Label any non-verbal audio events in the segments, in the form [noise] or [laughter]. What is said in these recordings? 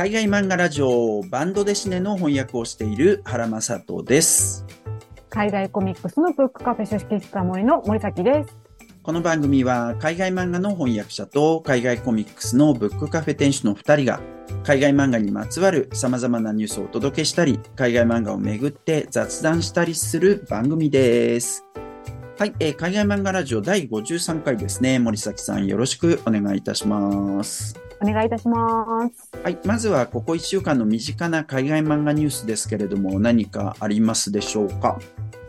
海外漫画ラジオバンドデシネの翻訳をしている原正人です。海外コミックスのブックカフェ書式室森の森崎です。この番組は海外漫画の翻訳者と海外コミックスのブックカフェ店主の2人が海外漫画にまつわる様々なニュースをお届けしたり、海外漫画をめぐって雑談したりする番組です。はい、えー海外漫画ラジオ第53回ですね。森崎さんよろしくお願いいたします。お願いいたします。はい、まずはここ1週間の身近な海外漫画ニュースですけれども、何かありますでしょうか？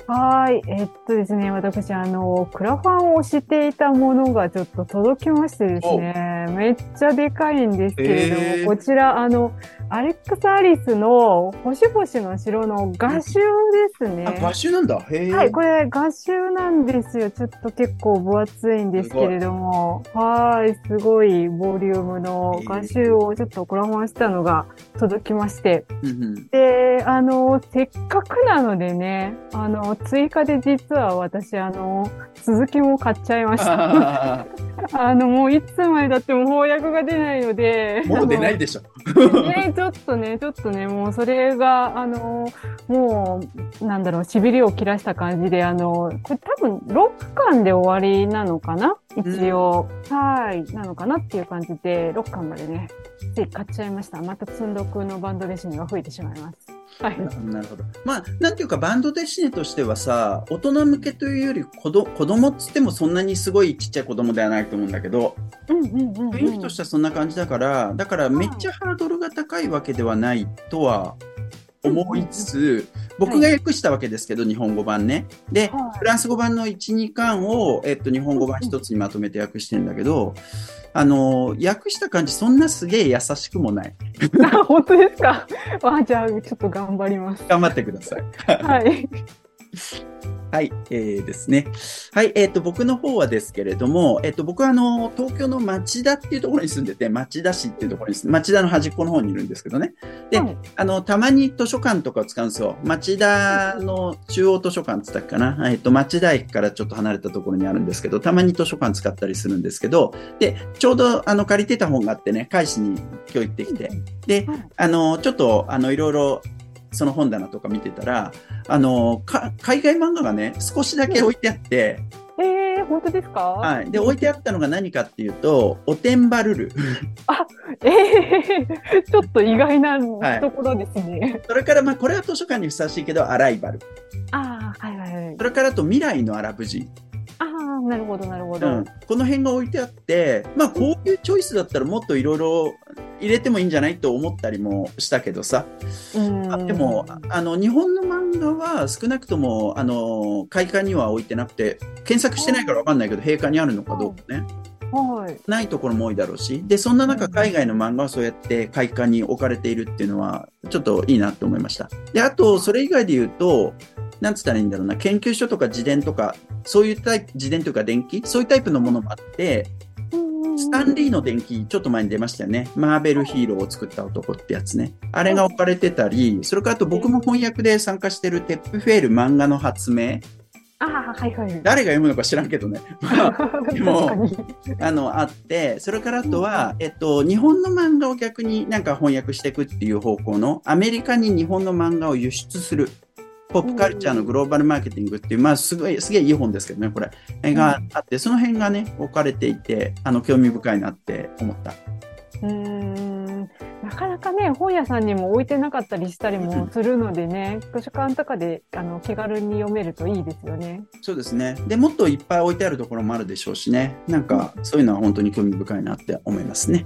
はい。えっとですね、私、あの、クラファンをしていたものがちょっと届きましてですね、めっちゃでかいんですけれども、へーこちら、あの、アレックス・アリスの星々の城の画集ですね。あ、画集なんだ。はい、これ画集なんですよ。ちょっと結構分厚いんですけれども、はい、すごいボリュームの画集をちょっとコラファンしたのが届きまして、うんうんで、あの、せっかくなのでね、あの、追加で実は私、あの、続きも買っちゃいました。あ [laughs] あの、もういつまでだっても翻訳が出ないので、ーもう出ないでしょ。ね、ちょっとね、ちょっとね、もうそれが、あの、もう、なんだろう、痺れを切らした感じで、あの、これ多分6巻で終わりなのかな？一応、はい、なのかなっていう感じで、6巻までね、つい買っちゃいました。また積んどくのバンドレシンが増えてしまいます。はい。なるほど。まあ、なんていうか、バンドデシネとしてはさ、大人向けというより子ど、子供っつってもそんなにすごいちっちゃい子供ではないと思うんだけど。雰囲気としてはそんな感じだから、だからめっちゃハードルが高いわけではないとは思いつつ、僕が訳したわけですけど、日本語版ね。で、はいフランス語版の1、2巻を、えっと、日本語版一つにまとめて訳してんだけど、あの、訳した感じ、そんなすげえ優しくもない。[laughs] あ、本当ですか？[laughs] あ、じゃあ、ちょっと頑張ります。頑張ってください。はい。はい、えーですね。はい、えっ、と、僕の方はですけれども、えっ、と、僕はあの、東京の町田っていうところに住んでて、町田市っていうところに住んで、町田の端っこの方にいるんですけどね。で、はいあの、たまに図書館とかを使うんですよ。町田の中央図書館って言ったっけな。えっ、と、町田駅からちょっと離れたところにあるんですけど、たまに図書館使ったりするんですけど、で、ちょうどあの、借りてた本があってね、返しに今日行ってきて、で、はいあの、ちょっと、あの、いろいろ、その本棚とか見てたら、あの、か海外漫画がね、少しだけ置いてあって、えー、本当ですか？はい。で、置いてあったのが何かっていうと、おてんばルル。ええ [laughs] ちょっと意外なはいところですね。それから、まあ、これは図書館にふさわしいけど、アライバル。ああ、はいはいはいそ。れからあと、未来のアラブ人。なるほどなるほど。うん。この辺が置いてあって、まあ、こういうチョイスだったらもっといろいろ入れてもいいんじゃないと思ったりもしたけどさ。うんあでも、ああの、日本の漫画は少なくとも、あの、開館には置いてなくて、検索してないからわかんないけど、閉館にあるのかどうかね。はい。ないところも多いだろうし、で、そんな中、海外の漫画はそうやって開館に置かれているっていうのは、ちょっといいなと思いました。で、あと、それ以外で言うと、なんつったらいいんだろうな、研究所とか自伝とか、そういうタイプ、自伝というか電気？そういうタイプのものもあって、スタンリーの電気、ちょっと前に出ましたよね。マーベルヒーローを作った男ってやつね。あれが置かれてたり、それからあと僕も翻訳で参加してるテップフェール漫画の発明。ああ、はいはい。誰が読むのか知らんけどね。[laughs] まあでも。あの、あって、それからあとは、えっと、日本の漫画を逆になんか翻訳していくっていう方向の、アメリカに日本の漫画を輸出する、ポップカルチャーのグローバルマーケティングっていう、まあ、すごい、すげえいい本ですけどね、これ。があって、その辺がね、置かれていて、あの、興味深いなって思った。うーん。なかなかね、本屋さんにも置いてなかったりしたりもするのでね、図書館とかであの気軽に読めるといいですよね。そうですね。で、もっといっぱい置いてあるところもあるでしょうしね。なんか、そういうのは本当に興味深いなって思いますね。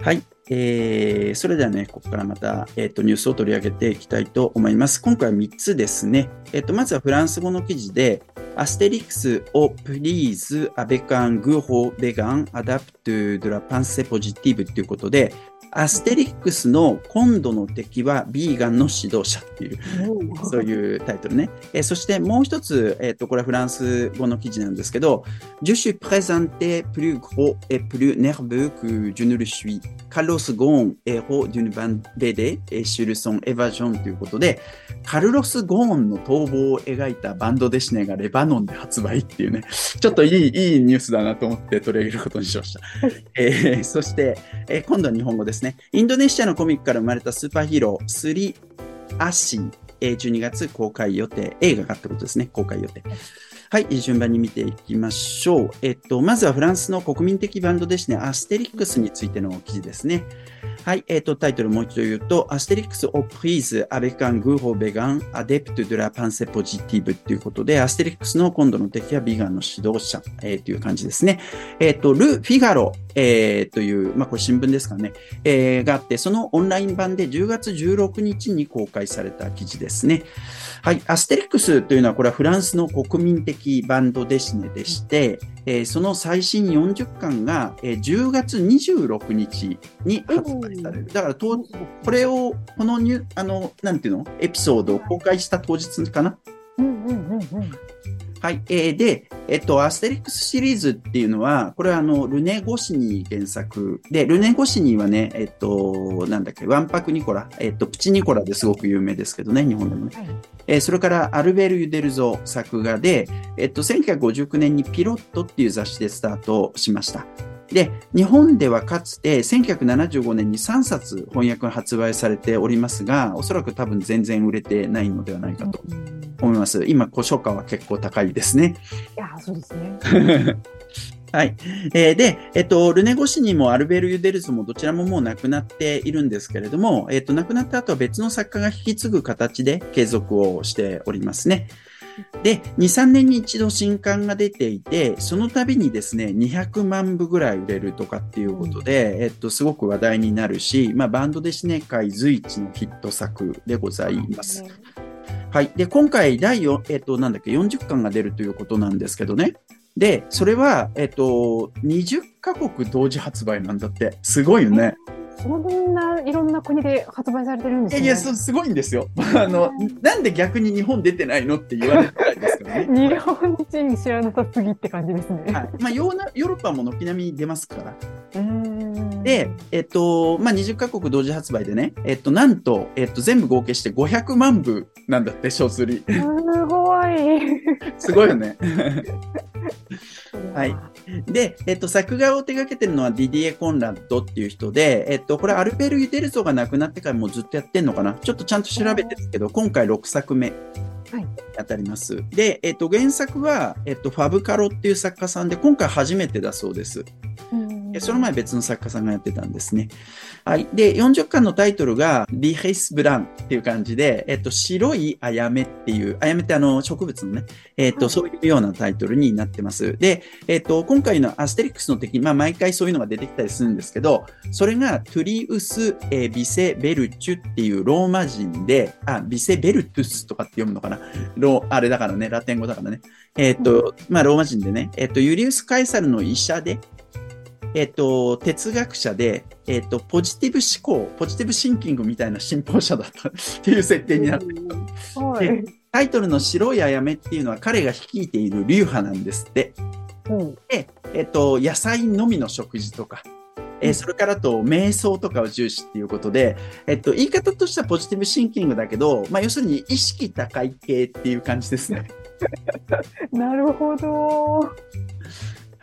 はい。えー、それではね、ここからまた、えっ、と、ニュースを取り上げていきたいと思います。今回は3つですね。えっ、と、まずはフランス語の記事で、Astérix aux prises avec un gourou vegan adepte de la pensée positive ということで、アステリックスの今度の敵はビーガンの指導者っていう、そういうタイトルね。えーそしてもう一つ、えっ、と、これはフランス語の記事なんですけど、Je suis présenté plus gros et plus nerveux que je ne le suis. Carlos Ghosn, héros d'une bande BD, et sur son évasion ということで、カルロス・ゴーンの逃亡を描いたバンドデシネがレバノンで発売っていうね、[laughs] ちょっといい、いいニュースだなと思って取り上げることにしました。えーそして、えー今度は日本語です。ですね。インドネシアのコミックから生まれたスーパーヒーロー、スリ・アシー12月公開予定、映画がってことですね、公開予定。はい、順番に見ていきましょう。えっと、まずはフランスの国民的バンドですね、アステリックスについての記事ですね。はい、えっと、タイトルもう一度言うと、 Astérix aux prises avec un gourou vegan adepte de la pensée positive ということで、アステリックスの今度の敵はビーガンの指導者、えーという感じですね。えっと、 Le Figaro、えーという、まあ、これ新聞ですかね、えーがあって、そのオンライン版で10月16日に公開された記事ですね。はい、アステリックスというのは、これはフランスの国民的バンドデシネでして、えーその最新40巻が、えー10月26日に発売される。だからと、これを、このニュ、あの、なんていうの？エピソードを公開した当日かな？うんうんうんうん。はい。えーで、えっと、アステリックスシリーズっていうのは、これはあの、ルネ・ゴシニー原作で、ルネ・ゴシニーはね、えっと、なんだっけ、ワンパク・ニコラ、えっと、プチ・ニコラですごく有名ですけどね、日本でもね。はいえーそれから、アルベル・ユデルゾ作画で、えっと、1959年にピロットっていう雑誌でスタートしました。で、日本ではかつて1975年に3冊翻訳が発売されておりますが、おそらく多分全然売れてないのではないかとうん思います。今、古書価は結構高いですね。いや、そうですね。[laughs] はい。えーで、えっと、ルネゴシニもアルベル・ユデルズもどちらももう亡くなっているんですけれども、えっと、亡くなった後は別の作家が引き継ぐ形で継続をしておりますね。で、2、3年に一度新刊が出ていて、その度にですね、200万部ぐらい売れるとかっていうことで、えっと、すごく話題になるし、まあ、バンドデシネ界随一のヒット作でございます。はい。で、今回、第4、えっと、なんだっけ、40巻が出るということなんですけどね。で、それは、えっと、20カ国同時発売なんだって。すごいよね。そんないろんな国で発売されてるんですね。いやいや、そうすごいんですよ。[laughs] あの、なんで逆に日本出てないのって言われてたいですからね。[laughs] 日本人知らなさすぎって感じですね。はい。まあ、ヨーナヨーロッパも軒並み出ますから。で、えっと、まあ、20カ国同時発売でね、えっと、なんと、えっと、全部合計して500万部なんだって、小数理。すごい。[laughs] すごいよね。はいで、えっと、作画を手掛けてるのはディディエ・コンラッドっていう人で、えっと、これアルベル・ユデルゾが亡くなってからもうずっとやってんのかな？ちょっとちゃんと調べてるけど、今回6作目はい当たります。で、えっと、原作は、えっと、ファブカロっていう作家さんで、今回初めてだそうです。その前別の作家さんがやってたんですね。はい。で、40巻のタイトルが、リヘイス・ブランっていう感じで、えっと、白いあやめっていう、あやめってあの、植物のね、えっと、はいそういうようなタイトルになってます。で、えっと、今回のアステリックスの敵、まあ、毎回そういうのが出てきたりするんですけど、それがトゥリウス・えービセ・ベルチュっていうローマ人で、あ、ビセ・ベルトゥスとかって読むのかな？ロー、あれだからね、ラテン語だからね。えっと、まあ、ローマ人でね、えっと、ユリウス・カイサルの医者で、えっと、哲学者で、えっと、ポジティブ思考、ポジティブシンキングみたいな信奉者だったっていう設定になってる。はい。でタイトルの白いあやめっていうのは彼が率いている流派なんですって。うんで、えっと、野菜のみの食事とか、えーそれからあと瞑想とかを重視っていうことで、えっと、言い方としてはポジティブシンキングだけど、まあ、要するに意識高い系っていう感じですね。[laughs] なるほど。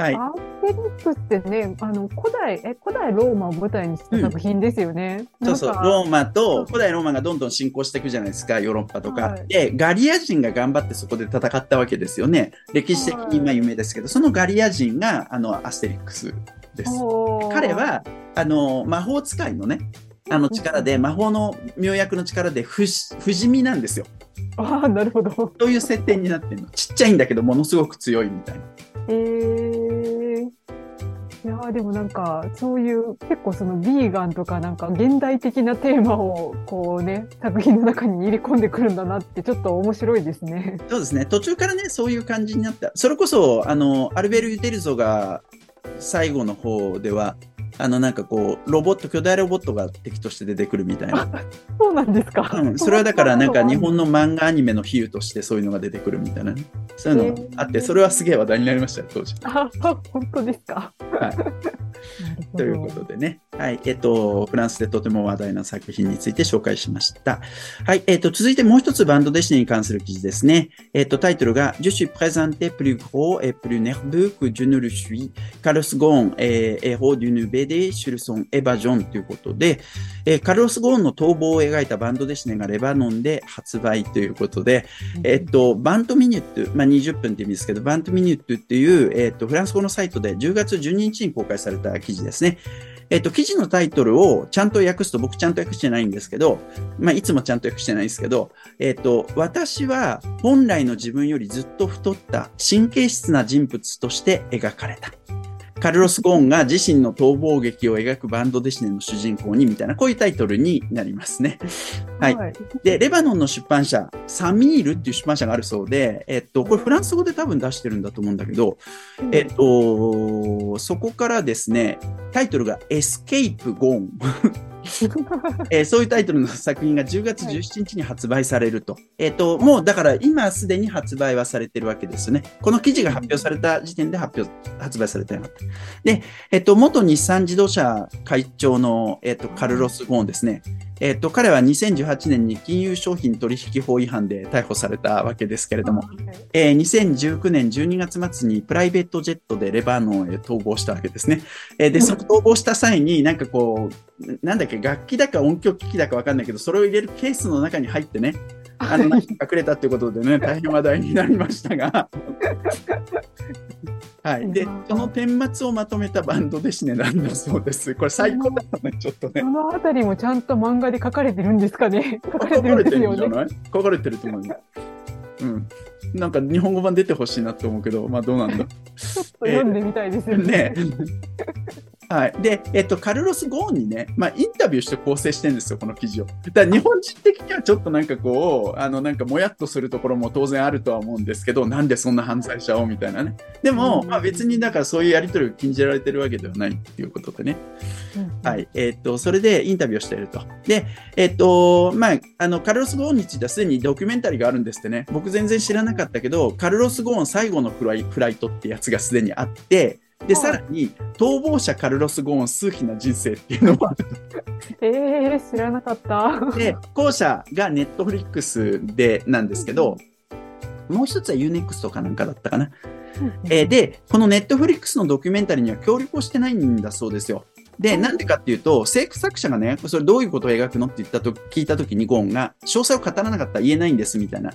はい。アステリックスってね、あの、古代、え、古代ローマを舞台にした作品ですよね。そうそう、なんかローマと、古代ローマがどんどん進行していくじゃないですか、ヨーロッパとか。はいで、ガリア人が頑張ってそこで戦ったわけですよね。歴史的に今有名ですけど、そのガリア人が、あの、アステリックスです。彼は、あの、魔法使いのね、あの力で、魔法の妙薬の力で不死不死身なんですよ。ああ、なるほど。そういう設定になってるの。ちっちゃいんだけど、ものすごく強いみたいな。えー。あでもなんか、そういう、結構そのヴィーガンとかなんか現代的なテーマをこうね、作品の中に入れ込んでくるんだなってちょっと面白いですね。そうですね。途中からね、そういう感じになった。それこそ、あの、アルベル・ユテルゾが最後の方では、あの、なんかこう、ロボット、巨大ロボットが敵として出てくるみたいな。[laughs] そうなんですか。うん、それはだから、なんか日本の漫画アニメの比喩としてそういうのが出てくるみたいなね。そういうのがあって、それはすげえ話題になりましたよ、当時。あ、本当ですか。はい。ということでね。はい。えっと、フランスでとても話題な作品について紹介しました。はい。えっと、続いてもう一つバンドデシネに関する記事ですね。えっと、タイトルが、Je suis présenté plus gros et plus nerveux que je ne le suis. Carlos Ghosn héros d'une BD sur son évasion ということで、えー、カルロス・ゴーンの逃亡を描いたバンドデシネがレバノンで発売ということで、えっと、バントミニュット、まあ、20分って意味ですけど、バントミニュットっていう、えっと、フランス語のサイトで10月12日に公開された記事ですね。えっと、記事のタイトルをちゃんと訳すと、僕ちゃんと訳してないんですけど、まあ、いつもちゃんと訳してないんですけど、えっと、私は本来の自分よりずっと太った神経質な人物として描かれた。カルロス・ゴーンが自身の逃亡劇を描くバンドデシネの主人公にみたいな、こういうタイトルになりますね。はい。はい、で、レバノンの出版社、サミールっていう出版社があるそうで、えっと、これフランス語で多分出してるんだと思うんだけど、えっと、そこからですね、タイトルが Escape Ghosn。えー、そういうタイトルの作品が10月17日に発売されると。えっ、ー、と、もうだから今すでに発売はされてるわけですね。この記事が発表された時点で発表、発売されてなかった。で、えっ、ー、と、元日産自動車会長の、えっ、と、カルロス・ゴーンですね。えっ、と、彼は2018年に金融商品取引法違反で逮捕されたわけですけれども、えー、2019年12月末にプライベートジェットでレバノンへ逃亡したわけですね。えー、で、その逃亡した際になんかこう、なんだっけ、楽器だか音響機器だかわかんないけど、それを入れるケースの中に入ってね、[laughs] あの、隠れたということでね、大変話題になりましたが、はい。で、その顛末をまとめたバンドですね、なんだそうです。これ最高だったね、ちょっとね。そのあたりもちゃんと漫画で書かれてるんですかね？[laughs] 書かれてるんですよね。書かれてると思う。うん。なんか日本語版出てほしいなって思うけど、まあどうなんだ？ちょっと読んでみたいですよね。[laughs] ねはい。で、えっと、カルロス・ゴーンにね、まあ、インタビューして構成してるんですよ、この記事を。だ日本人的にはちょっとなんかこう、あの、なんかもやっとするところも当然あるとは思うんですけど、なんでそんな犯罪者をみたいなね。でも、まあ別にだからそういうやり取りを禁じられてるわけではないっていうことでね。はい。えっと、それでインタビューをしていると。で、えっと、まあ、あの、カルロス・ゴーンについてはすでにドキュメンタリーがあるんですってね。僕全然知らなかったけど、カルロス・ゴーン最後のフライフライトってやつがすでにあって、で、さらに、逃亡者カルロス・ゴーン数奇な人生っていうのも。ええー、知らなかった。で、後者がネットフリックスでなんですけど、もう一つは UNEXT かなんかだったかな。えー、で、このネットフリックスのドキュメンタリーには協力をしてないんだそうですよ。で、なんでかっていうと、制作者がね、それどういうことを描くのって言ったと、聞いたときにゴーンが、詳細を語らなかったら言えないんですみたいな。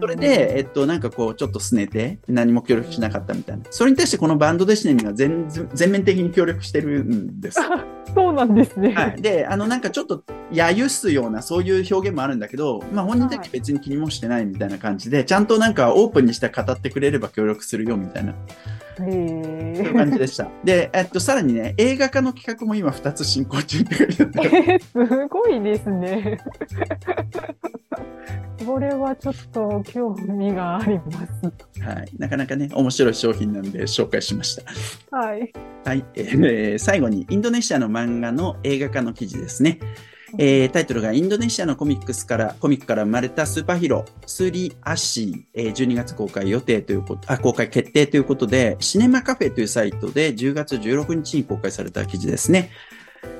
それで、えっと、なんかこう、ちょっと拗ねて、何も協力しなかったみたいな。それに対してこのバンドデシネには全全面的に協力してるんです。[laughs] そうなんですね。はい。で、あの、なんかちょっと、揶揄すような、そういう表現もあるんだけど、まあ本人的に別に気にもしてないみたいな感じで、ちゃんとなんかオープンにして語ってくれれば協力するよみたいな。そういう感じでした。で、えっと、さらにね、映画化の企画も今2つ進行中って書いてあって。すごいですね。これはちょっと興味があります。はい。なかなかね、面白い商品なんで紹介しました。はい。はい。えー、最後に、インドネシアの漫画の映画化の記事ですね。えー、タイトルがインドネシアのコミックスから、コミックから生まれたスーパーヒーロー、スリー・アッシー、えー、12月公開予定ということ、あ、公開決定ということで、シネマカフェというサイトで10月16日に公開された記事ですね。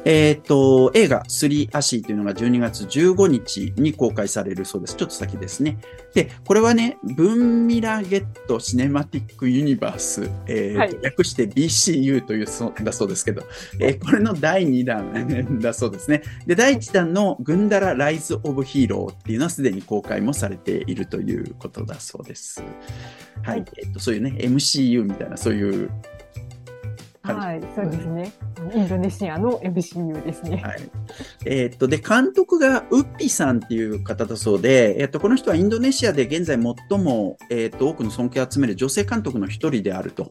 えっ、ー、と、映画、スリーアシーというのが12月15日に公開されるそうです。ちょっと先ですね。で、これはね、ブンミラゲットシネマティックユニバース、えー、はい、略して BCU というそだそうですけど、えー、これの第2弾だそうですね。で、第1弾のグンダラ・ライズ・オブ・ヒーローっていうのはすでに公開もされているということだそうです。はい。はい、えっ、と、そういうね、MCU みたいな、そういうはい、そうですね。インドネシアの MCU ですね。はい。えー、っと、で、監督がウッピさんっていう方だそうで、えー、っと、この人はインドネシアで現在最も、えー、っと、多くの尊敬を集める女性監督の一人であると。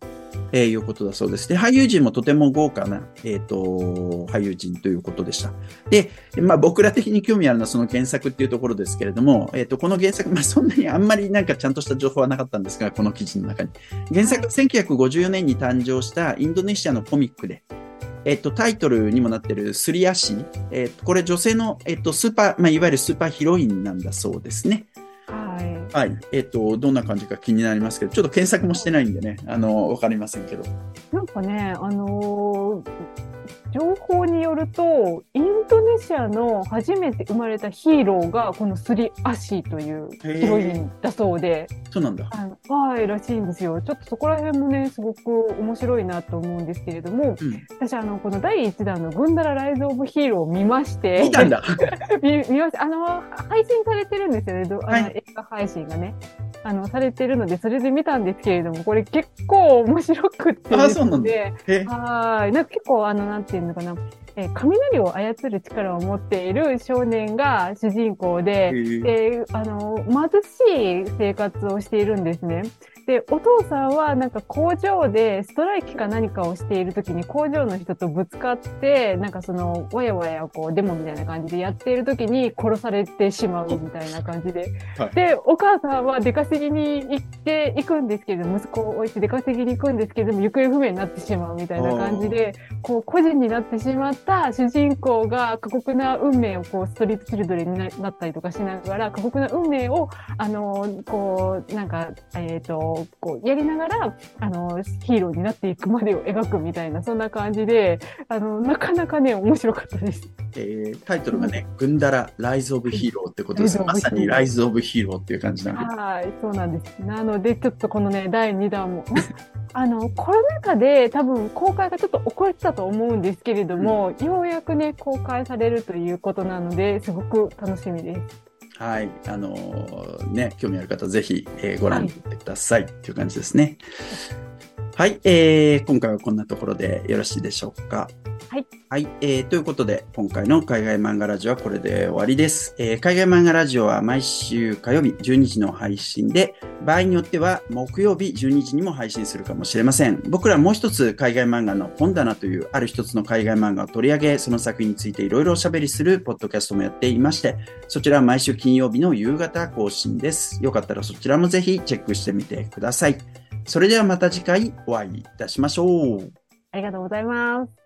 えー、いうことだそうです。で、俳優陣もとても豪華な、えっ、ー、と、俳優陣ということでした。で、まあ僕ら的に興味あるのはその原作っていうところですけれども、えっ、ー、と、この原作、まあそんなにあんまりなんかちゃんとした情報はなかったんですが、この記事の中に。原作は1954年に誕生したインドネシアのコミックで、えっと、タイトルにもなってるスリアシー。えっと、これ女性の、えっと、スーパー、まあ、いわゆるスーパーヒロインなんだそうですね。はい。えっ、と、どんな感じか気になりますけど、ちょっと検索もしてないんでね、あの、わかりませんけど。なんかね、あのの、情報によると、インドネシアの初めて生まれたヒーローが、このスリ・アシーというヒロインだそうで、そうなんだ。はい、らしいんですよ。ちょっとそこら辺もね、すごく面白いなと思うんですけれども、うん。私、あの、この第1弾のグンダラ・ライズ・オブ・ヒーローを見まして、見たんだ。[laughs] 見見ました。あの、配信されてるんですよね。どあのはい映画配信がね。あの、されてるので、それで見たんですけれども、これ結構面白くってあそうなんだ。でえ、はい。なんか結構、あの、なんていうのかな、えー雷を操る力を持っている少年が主人公で、で、あの、貧しい生活をしているんですね。で、お父さんはなんか工場でストライキか何かをしている時に工場の人とぶつかって、なんかその、わやわやこうデモみたいな感じでやっている時に殺されてしまうみたいな感じで。はいで、お母さんは出稼ぎに行って、行くんですけれども、息子を置いて出稼ぎに行くんですけれども、行方不明になってしまうみたいな感じで、こう、個人になってしまった主人公が過酷な運命をこう、ストリートチルドレンにななったりとかしながら、過酷な運命を、あの、こう、なんか、えっ、と、こう、やりながら、あの、ヒーローになっていくまでを描くみたいな、そんな感じで、あの、なかなかね、面白かったです。えータイトルがね、グンダラ・ライズ・オブ・ヒーローってことです。まさにライズ・オブ・ヒーローっていう感じなわけはい、そうなんです。なので、ちょっとこのね、第2弾も、ま [laughs] あの、コロナ禍で多分公開がちょっと遅れてたと思うんですけれども、ようやくね、公開されるということなので、すごく楽しみです。はい。あのーね、興味ある方、ぜひ、えーご覧くださいっていう感じですね。はい。えー今回はこんなところでよろしいでしょうか。はい。はい。えーということで、今回の海外漫画ラジオはこれで終わりです。えー海外漫画ラジオは毎週火曜日12時の配信で、場合によっては木曜日12時にも配信するかもしれません。僕らもう一つ海外漫画の本棚というある一つの海外漫画を取り上げ、その作品についていろいろおしゃべりするポッドキャストもやっていまして、そちらは毎週金曜日の夕方更新です。よかったらそちらもぜひチェックしてみてください。それではまた次回お会いいたしましょう。ありがとうございます。